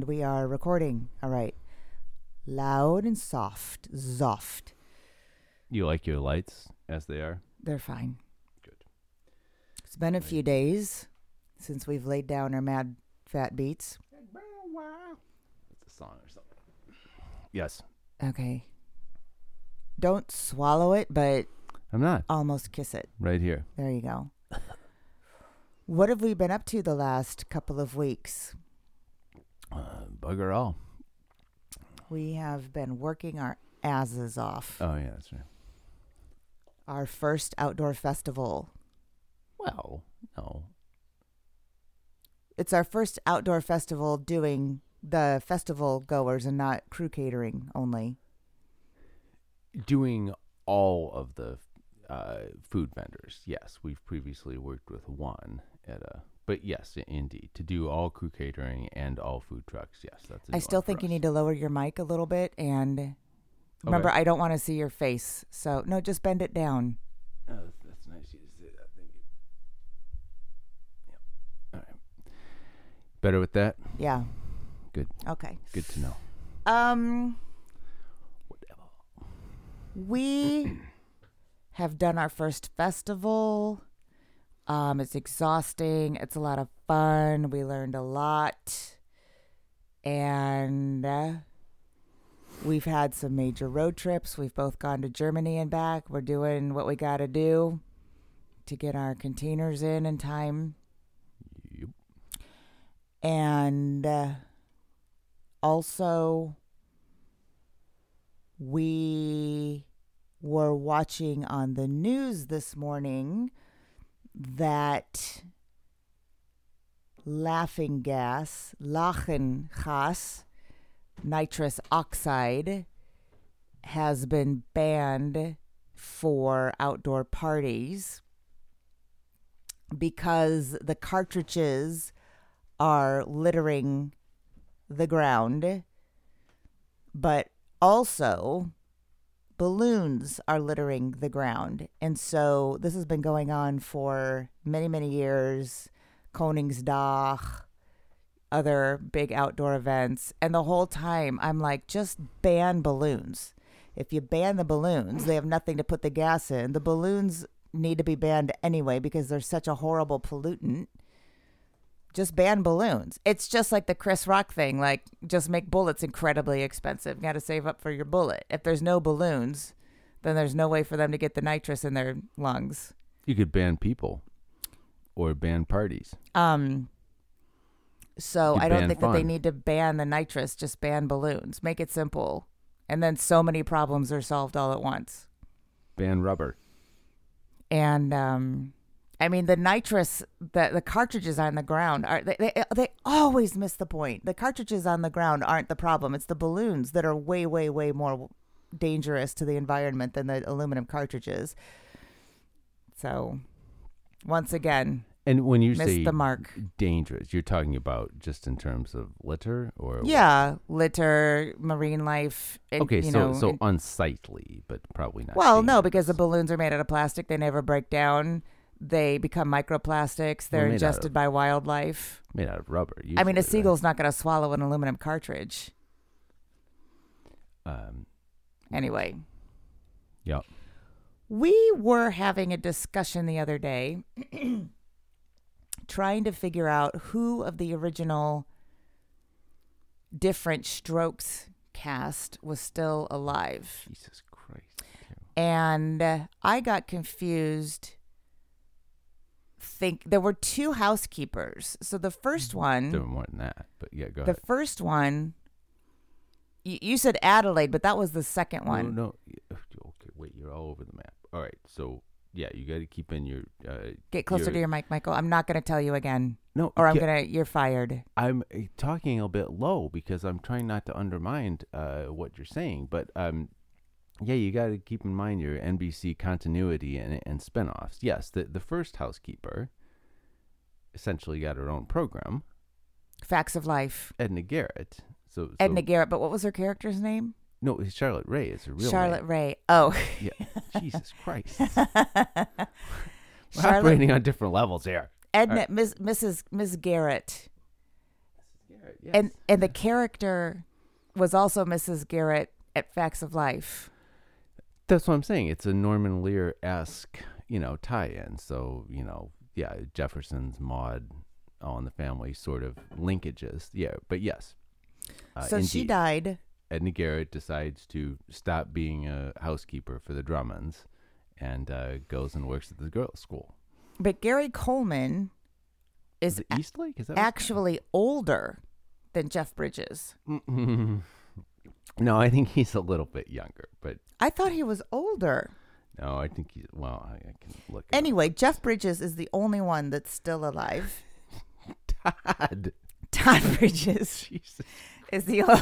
And we are recording. All right. Loud and soft. Soft. You like your lights as they are? They're fine. Good. It's been a few days since we've laid down our mad fat beats. It's a song or something. Yes. Okay. Don't swallow it, but I'm not. almost kiss it. Right here. There you go. what have we been up to the last couple of weeks? Uh, bugger all. We have been working our asses off. Oh, yeah, that's right. Our first outdoor festival. Well, no. It's our first outdoor festival doing the festival goers and not crew catering only. Doing all of the uh, food vendors. Yes, we've previously worked with one at a. But yes, indeed, to do all crew catering and all food trucks. Yes, that's. a I still think you us. need to lower your mic a little bit and remember Okay. I don't want to see your face. So no, just bend it down. Oh, that's, nice you to say that. Thank you. Yeah. All right. Better with that. Yeah. Good. Okay. Good to know. Um Whatever. we have done our first festival. Um it's exhausting. It's a lot of fun. We learned a lot. And uh, we've had some major road trips. We've both gone to Germany and back. We're doing what we got to do to get our containers in in time. Yep. And uh, also, we were watching on the news this morning that laughing gas, Lachengas, nitrous oxide, has been banned for outdoor parties because the cartridges are littering the ground, but also balloons are littering the ground. And so this has been going on for many, many years. Koningsdag, other big outdoor events. And the whole time I'm like, just ban balloons. If you ban the balloons, they have nothing to put the gas in. The balloons need to be banned anyway because they're such a horrible pollutant. Just ban balloons. It's just like the Chris Rock thing. Like, just make bullets incredibly expensive. You Got to save up for your bullet. If there's no balloons, then there's no way for them to get the nitrous in their lungs. You could ban people or ban parties. Um. So I don't think that they need to ban the nitrous. Just ban balloons. Make it simple, and then so many problems are solved all at once. Ban rubber. And um, I mean the nitrous, the the cartridges on the ground are they, they they always miss the point. The cartridges on the ground aren't the problem. It's the balloons that are way way way more dangerous to the environment than the aluminum cartridges. So, once again, And when you say the mark. dangerous, you're talking about just in terms of litter or Yeah, litter, marine life. and, Okay, you so know, so and- unsightly, but probably not. well, no, because the balloons are made out of plastic. They never break down. They become microplastics. They're made out ingested of- by wildlife. made out of rubber. I mean, a right? seagull's not going to swallow an aluminum cartridge. Um, Anyway, yeah. we were having a discussion the other day trying to figure out who of the original different strokes cast was still alive. Jesus Christ. and uh, I got confused. Think there were two housekeepers. So the first one, There were more than that, but yeah, go the ahead. first one, you, you said Adelaide, but that was the second one. No, no. Okay, wait. You're all over the map. All right. So yeah, you got to keep in your. Uh, Get closer You're- to your mic, Michael. I'm not going to tell you again, no, or I'm yeah, gonna. You're fired. I'm uh, talking a bit low because I'm trying not to undermine uh, what you're saying. But um, yeah, you got to keep in mind your NBC continuity and and spinoffs. Yes, the the first housekeeper essentially got her own program, Facts of life. Edna Garrett. So, so Edna Garrett, but what was her character's name? No, it's Charlotte Rae is her real Charlotte name. Rae. Oh, Yeah, Jesus Christ. We're Charlotte operating on different levels here. Edna, Miss, Mrs. Miss Garrett. Garrett. Yes. And and the character was also Mrs. Garrett at Facts of Life. That's what I'm saying. It's a Norman Lear esque, you know, tie-in. So you know, yeah, Jefferson's Maude, All in the Family sort of linkages. Yeah, but yes. Uh, so she died. Edna Garrett decides to stop being a housekeeper for the Drummonds, and uh, goes and works at the girls' school. But Gary Coleman Is is Eastlake? Is that actually older than Jeff Bridges. Mm-mm. no, I think he's a little bit younger, but I thought he was older. no, I think he's well. I, I can look. it up. Anyway, Jeff Bridges is the only one that's still alive. Todd. Todd Bridges Jesus. is the o-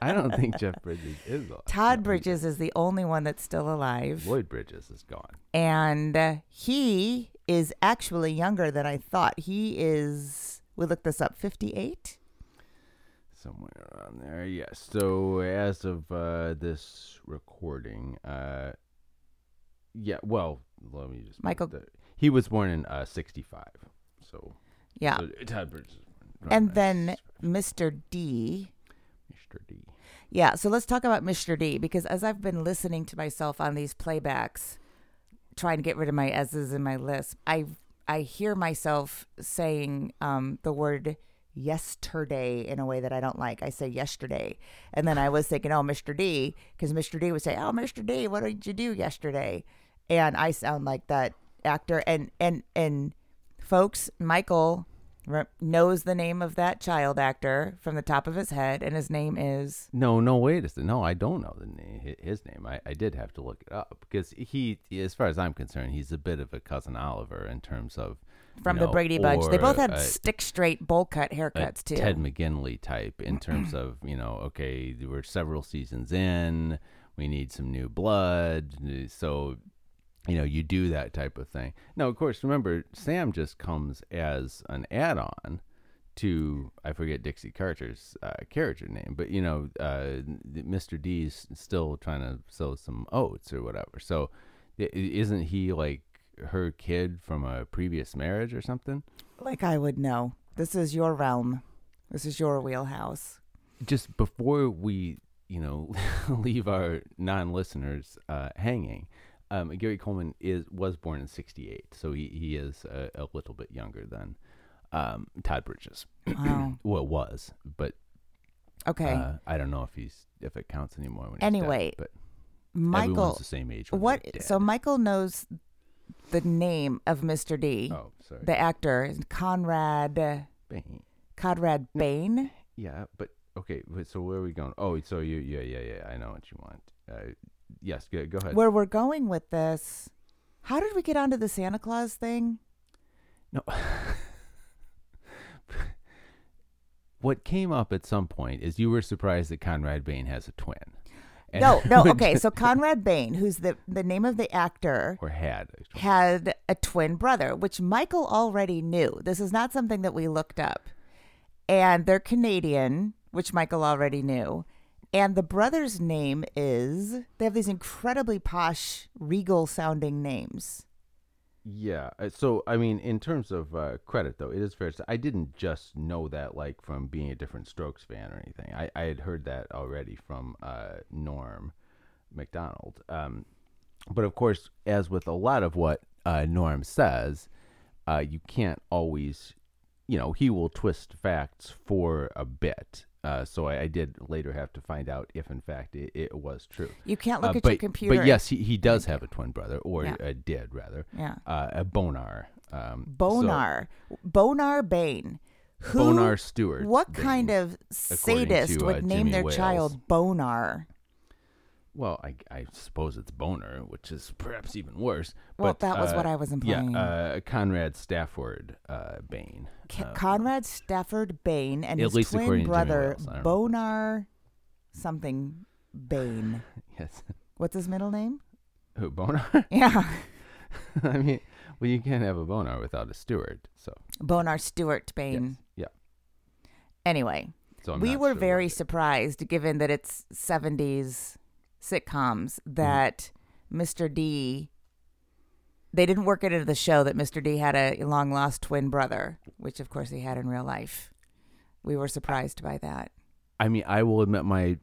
I don't think Jeff Bridges is. alive. Todd Bridges is the only one that's still alive. Lloyd Bridges is gone. and uh, he is actually younger than I thought. He is. We looked this up. Fifty-eight. Somewhere around there, yes. So as of uh, this recording, uh, yeah. Well, let me just. Michael- the- he was born in uh, '65. So, Yeah, so Todd Bridges. and then Mr. D. Mr. D. Yeah, so let's talk about Mr. D because as I've been listening to myself on these playbacks, trying to get rid of my s's in my lisp, I I hear myself saying um, the word yesterday in a way that I don't like. I say yesterday, and then I was thinking, oh, Mr. D, because Mr. D would say, oh, Mr. D, what did you do yesterday? And I sound like that actor, and and and folks, Michael knows the name of that child actor from the top of his head, and his name is. No, no, wait a second. No, I don't know the name, his name. I, I did have to look it up because he, as far as I'm concerned, he's a bit of a cousin Oliver in terms of from you the Brady Bunch. They both had a- stick straight bowl cut haircuts too. Ted McGinley type in terms of you know, okay, we're several seasons in, we need some new blood, so you know, you do that type of thing. Now, of course, remember Sam just comes as an add-on to I forget Dixie Carter's uh, character name, but you know, uh, Mr. D's still trying to sow some oats or whatever. So, isn't he like her kid from a previous marriage or something? like I would know. This is your realm. This is your wheelhouse. just before we, you know, leave our non-listeners uh, hanging, um, Gary Coleman is was born in '68, so he he is a, a little bit younger than um, Todd Bridges. Wow. well, was, but Okay. uh, I don't know if he's if it counts anymore. When he's Anyway, dead, but Michael, the same age. what? So Michael knows the name of Mr. D. Oh, sorry. The actor Conrad Bain. Conrad Bain. Yeah, but okay. wait, So where are we going? Oh, so you, yeah, yeah, yeah. I know what you want. Uh, yes, go, go ahead. Where we're going with this? How did we get onto the Santa Claus thing? No. what came up at some point is you were surprised that Conrad Bain has a twin. And- No, no. Okay, so Conrad Bain, who's the the name of the actor, or had. had a twin brother, which Michael already knew. This is not something that we looked up. And they're Canadian, which Michael already knew. And the brother's name is, they have these incredibly posh, regal sounding names. Yeah. uh, So I mean, in terms of uh, credit, though, it is fair to say I didn't just know that like from being a different Strokes fan or anything. I, I had heard that already from uh, Norm Macdonald. Um, but of course, as with a lot of what uh, Norm says, uh, you can't always, you know, he will twist facts for a bit. Uh, so I, I did later have to find out if, in fact, it, it was true. You can't look Uh, at but, your computer. But yes, he, he does have a twin brother, or Yeah. uh, did rather, Yeah. uh, a Bonar. Um, so- Bonar. Bonar Bain. Who, Bonar Stewart. What Bain. kind of sadist to, would uh, name Jimmy their Wales. child Bonar? Well, I, I suppose it's Boner, which is perhaps even worse. Well, but, that was uh, what I was implying. Yeah, uh, Conrad Stafford uh, Bain. Ca- uh, Conrad Stafford Bain and his twin according to Jimmy brother Wales. Bonar something Bain. Yes. What's his middle name? Who, Bonar? Yeah, I mean, well, you can't have a Bonar without a Stewart. So, Bonar Stewart Bain. yes. yeah. Anyway, So we were sure very surprised, given that it's '70s sitcoms, Mm-hmm. that Mr. D. They didn't work it into the show that Mr. D had a long lost twin brother, which of course he had in real life. we were surprised by that. I mean, I will admit my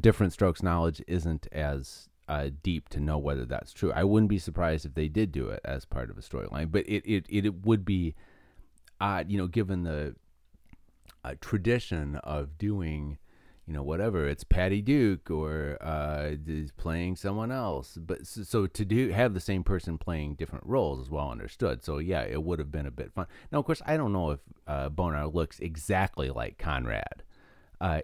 different strokes knowledge isn't as uh, deep to know whether that's true. I wouldn't be surprised if they did do it as part of a storyline, but it, it, it, it would be odd, you know, given the uh, tradition of doing, you know, whatever it's Patty Duke or uh, is playing someone else. But so, so to do have the same person playing different roles is well understood. So yeah, it would have been a bit fun. Now, of course, I don't know if uh, Bonar looks exactly like Conrad, uh,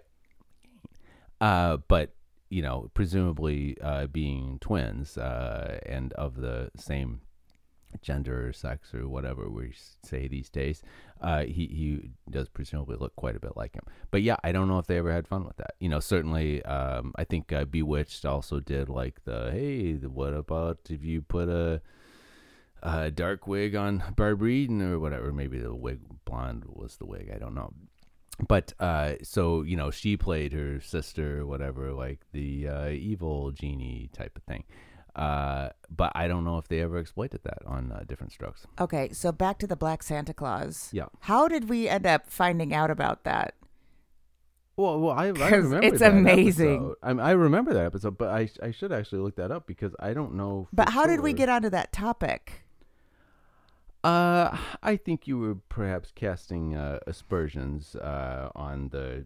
uh, but you know, presumably uh, being twins uh, and of the same gender or sex or whatever we say these days, uh, he he does presumably look quite a bit like him. But yeah, I don't know if they ever had fun with that. You know, certainly, um, I think uh, Bewitched also did like the hey, what about if you put a a dark wig on Barbara Eden or whatever? Maybe the wig blonde was the wig. I don't know but uh, so you know, she played her sister, whatever, like the uh, evil genie type of thing. Uh, but I don't know if they ever exploited that on uh, different strokes. Okay, so back to the Black Santa Claus. Yeah. How did we end up finding out about that? Well, well, I, I remember it's amazing. I, I remember that episode, but I I should actually look that up because I don't know. But how did we get onto that topic? Uh, I think you were perhaps casting uh, aspersions uh, on the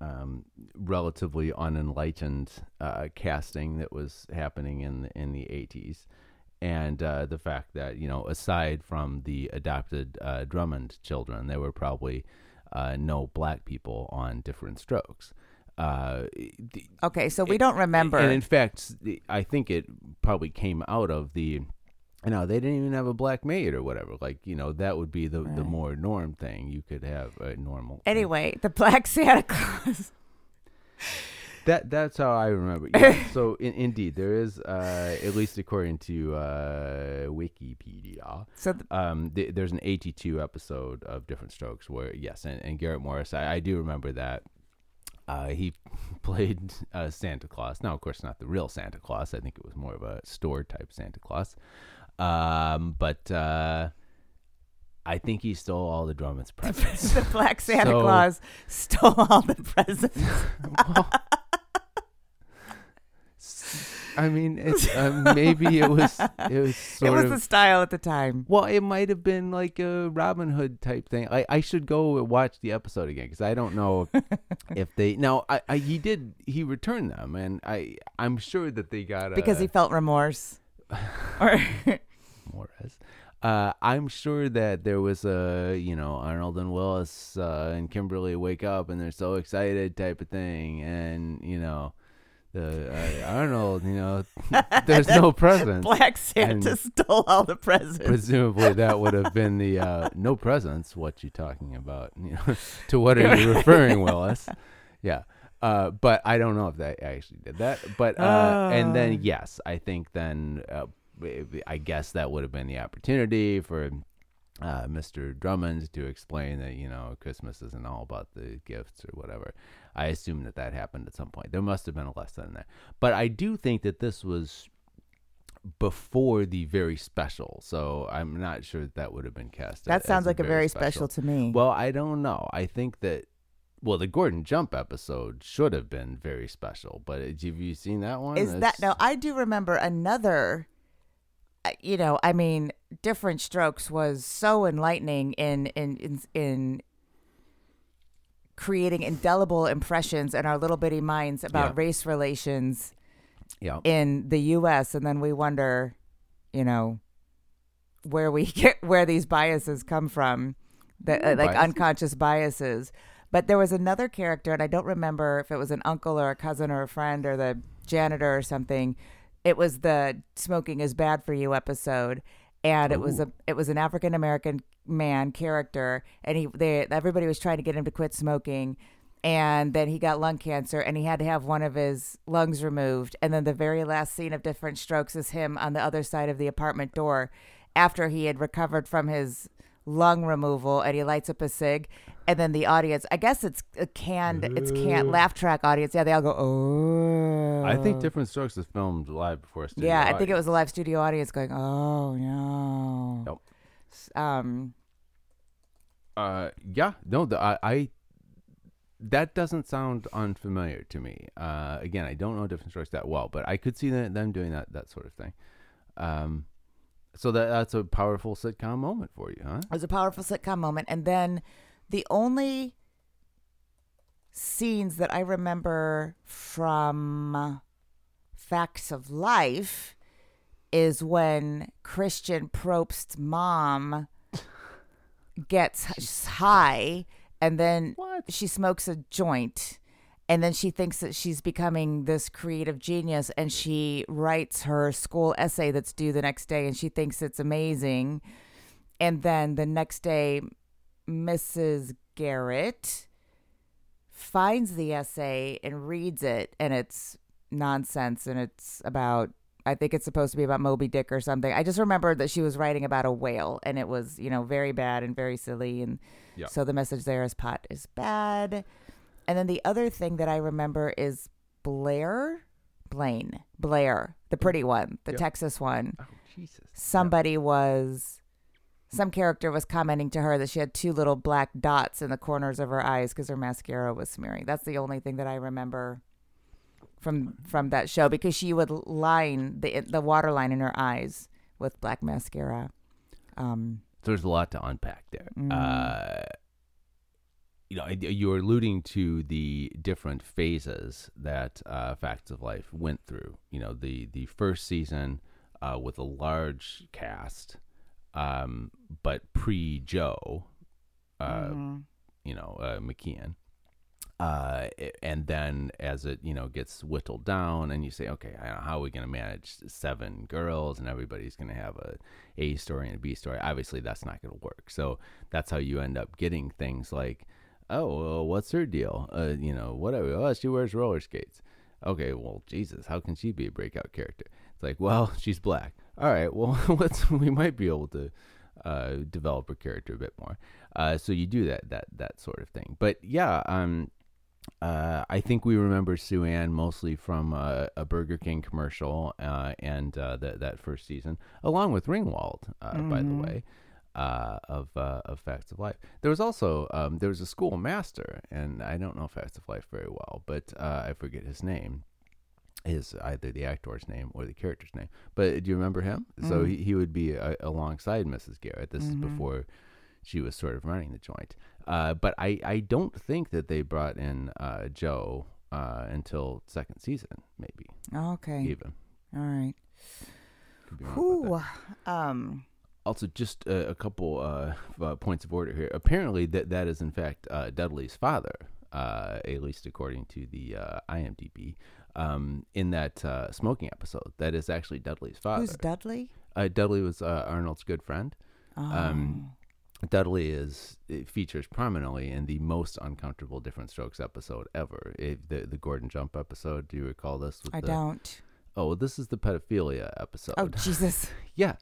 um, relatively unenlightened uh, casting that was happening in the, in the 80s. And uh, the fact that, you know, aside from the adopted uh, Drummond children, there were probably uh, no black people on different strokes. Uh, the, Okay, so we don't remember. and in fact, I think it probably came out of the, you know, they didn't even have a black maid or whatever. Like, you know, that would be the, the more norm thing. You could have a normal. anyway, the Black Santa Claus. That that's how I remember. Yeah. so in, indeed, there is, uh, at least according to uh, Wikipedia, So th- um, th- there's an 82 episode of Different Strokes where yes, and, and Garrett Morris, I, I do remember that. Uh, he played uh, Santa Claus. Now, of course, not the real Santa Claus. I think it was more of a store type Santa Claus. Um, but uh, I think he stole all the Drummond's presents. the Black Santa So- Claus stole all the presents. I mean, it's, uh, maybe it was it was It sort was of the style at the time. Well, it might have been like a Robin Hood type thing. I, I should go watch the episode again because I don't know if they. Now, I, I he did he returned them, and I I'm sure that they got a, Because he felt remorse. or Uh, I'm sure that there was a you know Arnold and Willis uh, and Kimberly wake up and they're so excited type of thing, and you know the uh, Arnold, you know, there's no presents. Black Santa And- stole all the presents. Presumably, that would have been the uh, no presents. What you talking about? You know, to what are you referring, Willis? Yeah, uh, but I don't know if they actually did that. But uh, and Ah. then yes, I think then uh, I guess that would have been the opportunity for uh, Mr. Drummond to explain that you know Christmas isn't all about the gifts or whatever. I assume that that happened at some point. There must have been a lesson in there. But I do think that this was before the very special, so I'm not sure that, that would have been cast. that sounds like a very special to me. Well, I don't know. I think that. Well, the Gordon Jump episode should have been very special, but have you seen that one? Is that no? I do remember another. You know, I mean, different strokes was so enlightening in in in, in creating indelible impressions in our little bitty minds about Yeah. race relations Yeah. in the U.S. And then we wonder, you know, where we get where these biases come from, that uh, like biases. unconscious biases. But there was another character, and I don't remember if it was an uncle or a cousin or a friend or the janitor or something. It was the "smoking is bad for you" episode, and it was a it was an African American man character, and he they everybody was trying to get him to quit smoking, and then he got lung cancer, and he had to have one of his lungs removed, and then the very last scene of Different Strokes is him on the other side of the apartment door, after he had recovered from his lung removal, and he lights up a cig, and then the audience, I guess it's a canned, it's canned laugh track audience, yeah, they all go oh. I think Different Strokes was filmed live before a studio Yeah, I think it audience. was a live studio audience going, "Oh no." Yep. S- Um, Uh, yeah, no, the, I, I that doesn't sound unfamiliar to me. Uh, again, I don't know Different Strokes that well, but I could see that, them doing that that sort of thing. Um, so that that's a powerful sitcom moment for you, huh? It was a powerful sitcom moment. And then the only scenes that I remember from Facts of Life is when Christian Probst's mom gets high and then What? she smokes a joint and then she thinks that she's becoming this creative genius and she writes her school essay that's due the next day and she thinks it's amazing and then the next day mrs garrett finds the essay and reads it and it's nonsense and it's about i think it's supposed to be about moby dick or something. I just remember that she was writing about a whale and it was you know very bad and very silly and Yeah. so the message there is pot is bad. And then the other thing that i remember is blair? Blaine. Blair. The pretty one. The Yeah. texas one. Oh Jesus! somebody was some character was commenting to her that she had two little black dots in the corners of her eyes because her mascara was smearing. That's the only thing that I remember from from that show because she would line the the water line in her eyes with black mascara. Um, There's a lot to unpack there. Mm. Uh, you know, you're alluding to the different phases that uh, Facts of Life went through. You know, the the first season uh, with a large cast, um, but pre Jo, uh, mhm. you know, uh, McKeon. Uh, and then as it you know gets whittled down, and you say, okay, I don't know, how are we going to manage seven girls, and everybody's going to have a A story and a B story? Obviously, that's not going to work. So that's how you end up getting things like, oh, well, what's her deal? Uh, you know, whatever. Oh, she wears roller skates. Okay, well, Jesus, how can she be a breakout character? It's like, well, she's black. All right, well, let's we might be able to uh, develop a character a bit more. Uh, so you do that that that sort of thing. But yeah, um, uh, I think we remember Sue Ann mostly from uh, a Burger King commercial uh, and uh, that that first season, along with Ringwald, uh, by the Mhm. way, uh, of uh, of Facts of Life. There was also um, there was a school master, and I don't know Facts of Life very well, but uh, I forget his name. His either the actor's name or the character's name. But do you remember him? So Mm. he, he would be uh, alongside Mrs. Garrett. This is Mhm. before she was sort of running the joint. Uh, but I, I don't think that they brought in uh, Jo uh, until second season, maybe Okay. even. All right. Could be wrong about that. Whew. Um. Also, just a, a couple uh, uh, points of order here. Apparently, that that is in fact uh, Dudley's father, uh, at least according to the uh, IMDb. Um, in that uh, smoking episode, that is actually Dudley's father. Who's Dudley? uh, Dudley was uh, Arnold's good friend. Oh. Um, Dudley is features prominently in the most uncomfortable Different Strokes episode ever. The the Gordon Jump episode. Do you recall this? with I the, don't. Oh, well, this is the pedophilia episode. Oh Jesus. yeah,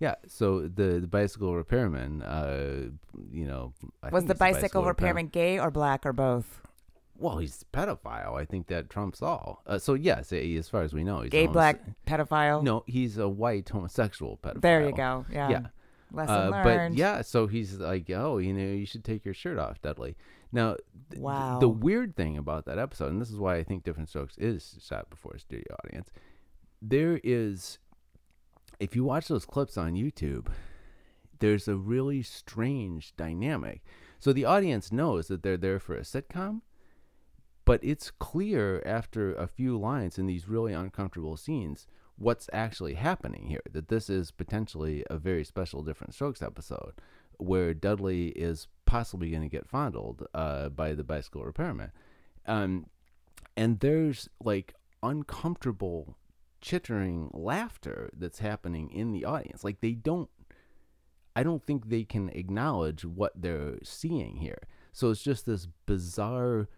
yeah. So the the bicycle repairman, uh, you know, I Was the it's bicycle repairman gay or black or both? Well, he's a pedophile. I think that trumps all. Uh, so yes, as far as we know, he's a Gay, homose- black, pedophile. No, he's a white homosexual pedophile. There you go. Yeah. Yeah. Lesson Uh, learned. but yeah, so he's like, oh, you know, you should take your shirt off, Dudley. Now, th- Wow. the weird thing about that episode, and this is why I think Different Strokes is shot before a studio audience, there is, if you watch those clips on YouTube, there's a really strange dynamic. So the audience knows that they're there for a sitcom, but it's clear after a few lines in these really uncomfortable scenes what's actually happening here. That this is potentially a very special Different Strokes episode where Dudley is possibly going to get fondled uh, by the bicycle repairman. Um, and there's like uncomfortable chittering laughter that's happening in the audience. Like they don't I don't think they can acknowledge what they're seeing here. So it's just this bizarre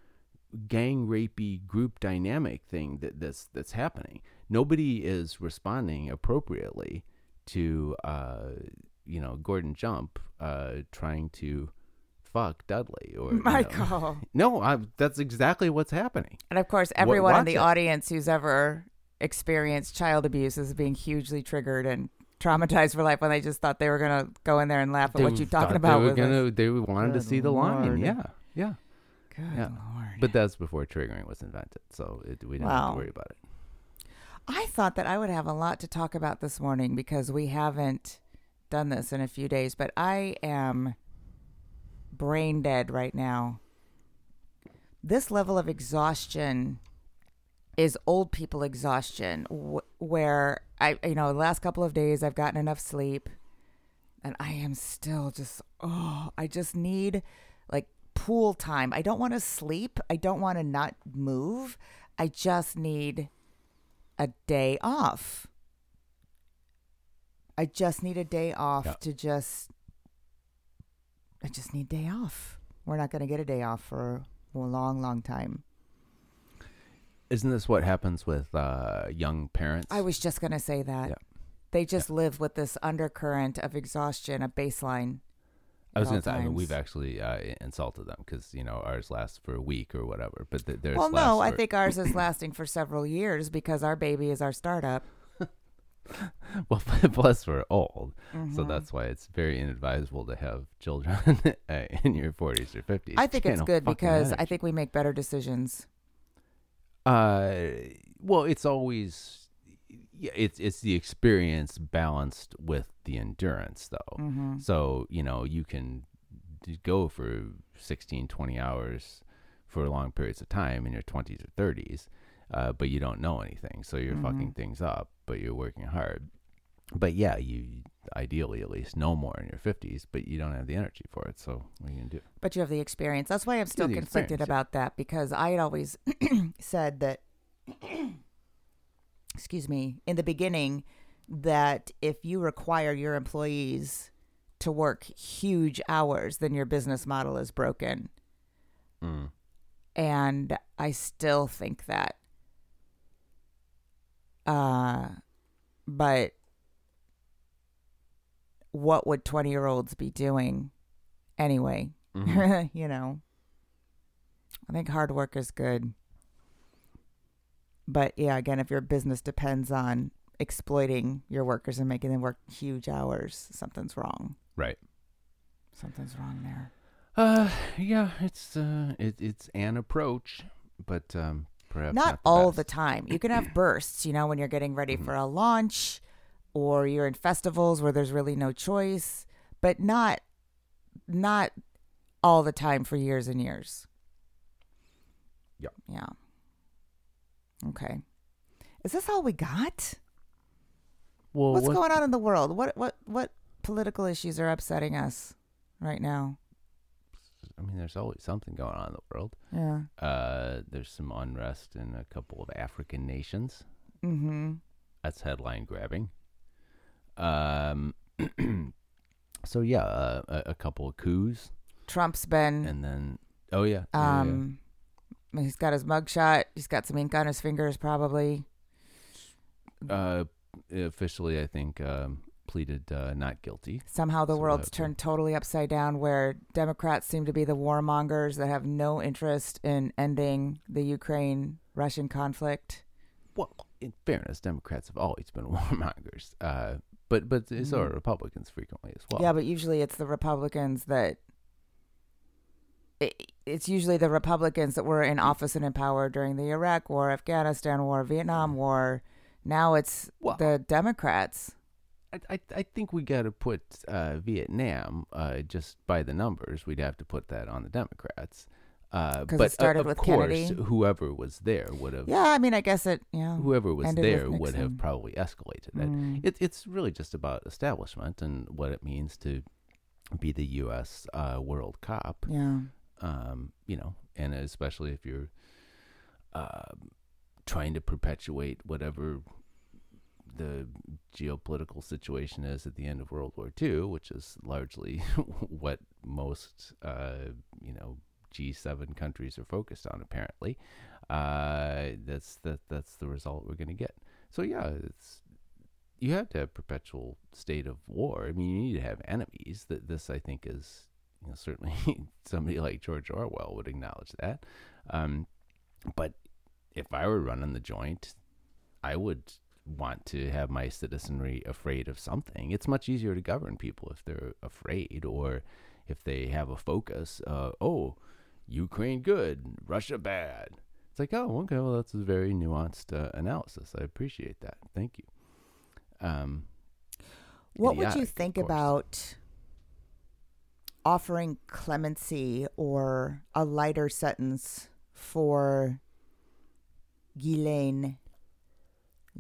gang rapey group dynamic thing that that's that's happening. Nobody is responding appropriately to uh you know Gordon Jump uh trying to fuck Dudley or you know. Michael. No, I, that's exactly what's happening. And of course, everyone in the it. audience who's ever experienced child abuse is being hugely triggered and traumatized for life when they just thought they were going to go in there and laugh at what They you're talking about. They were gonna. They wanted to Good see the line. Lord. Yeah, yeah. Good Yeah. lord. But that's before triggering was invented, so it, we didn't have Wow. to worry about it. I thought that I would have a lot to talk about this morning because we haven't done this in a few days, but I am brain dead right now. This level of exhaustion is old people exhaustion wh- where I you know, the last couple of days I've gotten enough sleep and I am still just oh, I just need pool time. I don't want to sleep. I don't want to not move. I just need a day off. I just need a day off Yeah. to just I just need day off. We're not going to get a day off for a long long time. Isn't this what happens with uh, young parents? I was just going to say that. Yeah. They just live with this undercurrent of exhaustion, a baseline. I was going to say, I mean, we've actually uh, insulted them because you know ours lasts for a week or whatever, but th- theirs Well, no, I think ours is lasting for several years because our baby is our startup. well, plus we're old, so Mhm. that's why it's very inadvisable to have children in your forties or fifties. I think it's good because I think we make better decisions. Uh, well, it's always yeah, it's it's the experience balanced with the endurance, though. hmm So you know you can go for 16, 20 hours for long periods of time in your twenties or thirties, uh, but you don't know anything, so you're fucking Mhm. things up, but you're working hard. But yeah, you ideally at least know more in your fifties, but you don't have the energy for it. So what are you gonna do? But you have the experience. That's why I'm still conflicted yeah. about that because I had always said that, excuse me, in the beginning, that if you require your employees to work huge hours, then your business model is broken. Mm. And I still think that. Uh, but what would 20 year olds be doing anyway? Mhm. you know, I think hard work is good. But yeah, again, if your business depends on exploiting your workers and making them work huge hours, something's wrong. Right. Something's wrong there. Uh, yeah, it's uh, it, it's an approach, but um, perhaps Not, not, the all best. the time. You can have bursts, you know, when you're getting ready Mhm. for a launch or you're in festivals where there's really no choice, but not not all the time for years and years. Yep. Yeah. Okay. Is this all we got? Well, What's what- going on in the world? What what what political issues are upsetting us right now? I mean, there's always something going on in the world. Yeah. Uh, there's some unrest in a couple of African nations. Mm-hmm. That's headline grabbing. Um, so yeah, uh, a, a couple of coups, Trump's been and then oh yeah, yeah, yeah, he's got his mugshot, he's got some ink on his fingers probably. uh, officially, I think um, pleaded uh, not guilty. Somehow the So world's turned totally upside down where Democrats seem to be the warmongers that have no interest in ending the Ukraine Russian conflict. Well, in fairness, Democrats have always been warmongers, uh, but but so are. Republicans frequently as well. Yeah, but usually it's the Republicans that. It, it's usually the Republicans that were in office and in power during the Iraq War, Afghanistan War, Vietnam War. Now it's Well- the Democrats. I, I, I think we got to put uh, Vietnam uh, just by the numbers. We'd have to put that on the Democrats. Uh, 'Cause it but uh, started of with course, Kennedy. whoever was there would have. Yeah, I mean, I guess it. Yeah. Whoever was there would have probably escalated it. Mm. it. It's really just about establishment and what it means to be the U.S. Uh, world cop. Yeah. Um, you know, and especially if you're um trying to perpetuate whatever the geopolitical situation is at the end of World War II, which is largely what most, uh, you know, G7 countries are focused on. Apparently, uh, that's that that's the result we're going to get. So yeah, it's you have to have perpetual state of war. I mean, you need to have enemies. That this, I think, is you know, certainly somebody like George Orwell would acknowledge that. Um, but if I were running the joint, I would want to have my citizenry afraid of something. It's much easier to govern people if they're afraid or if they have a focus. Uh, oh, Ukraine good, Russia bad. It's like, oh, okay, well, that's a very nuanced uh, analysis. I appreciate that. Thank you. Um, What would you think about offering clemency or a lighter sentence for Ghislaine?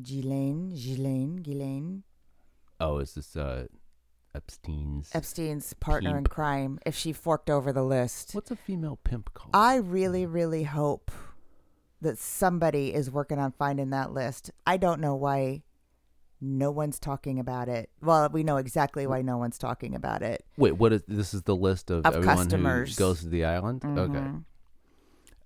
Ghislaine, Ghislaine, Ghislaine, Oh, is this uh, Epstein's? Epstein's partner in crime, if she forked over the list. What's a female pimp called? I really, really hope that somebody is working on finding that list. I don't know why no one's talking about it. Well, we know exactly why no one's talking about it. Wait, what is this? Is the list of, Of everyone customers. who goes to the island? Okay. Mhm.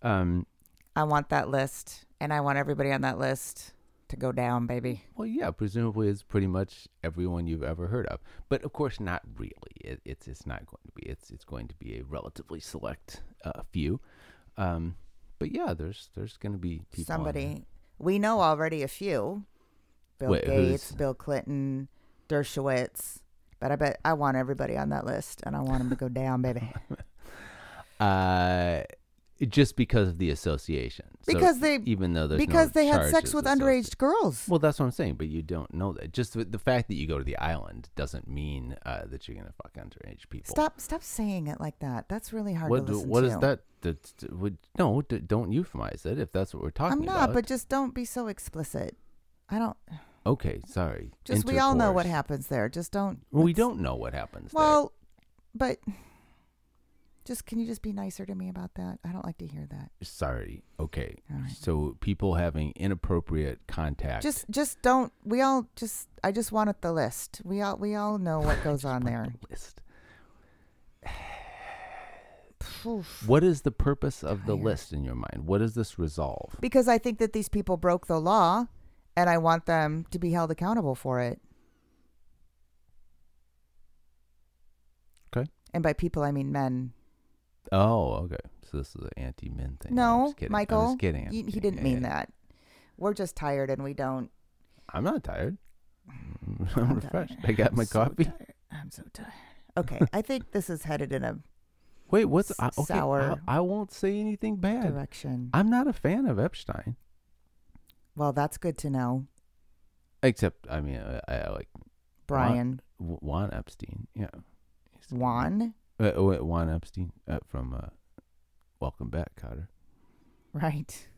Um. I want that list, and I want everybody on that list to go down, baby. Well, yeah. Presumably, it's pretty much everyone you've ever heard of, but of course, not really. It, it's it's not going to be. It's it's going to be a relatively select uh, few. Um. But yeah, there's there's going to be people on there. Somebody we know already a few: Bill Wait, Gates, who's- Bill Clinton, Dershowitz. But I bet I want everybody on that list, and I want them to go down, baby. Uh, just because of the association. So Because they- even though there's no because they had sex with underage girls. Well, that's what I'm saying, but you don't know that. Just the the fact that you go to the island doesn't mean uh, that you're gonna fuck underage people. Stop! Stop saying it like that. That's really hard What to listen what to. is that? That would no, don't euphemize it if that's what we're talking about. I'm not, about. but just don't be so explicit. I don't. okay, sorry. Just we all know what Intercourse. happens there. Just don't. Well, we let's- don't know what happens Well, but just can you just be nicer to me about that? I don't like to hear that. Sorry. Okay. All right. So people having inappropriate contact. Just just don't. We all just. I just wanted the list. We all we all know what goes on there. the list. Oof. What is the purpose of the list in your mind? What does this resolve? Because I think that these people broke the law, and I want them to be held accountable for it. Okay. And by people, I mean men. Oh, okay. So this is an anti-men thing. I'm No. I'm Michael. just kidding. I'm He, he didn't mean yeah. that. We're just tired, and we don't. I'm not tired. I'm, I'm refreshed. tired. I got I'm my so coffee. I'm so tired. Okay, I think this is headed in a Wait, what's S- I, okay? sour I, I won't say anything bad. direction. I'm not a fan of Epstein, Well, that's good to know, except I mean I, I like Brian. W- Juan Epstein. Yeah, He's- Juan, Uh, oh, wait, Juan Epstein uh, from uh, Welcome Back, Kotter. right?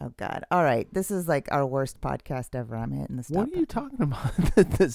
Oh God! All right, this is like our worst podcast ever. I'm hitting the stop. What are you button. talking about? the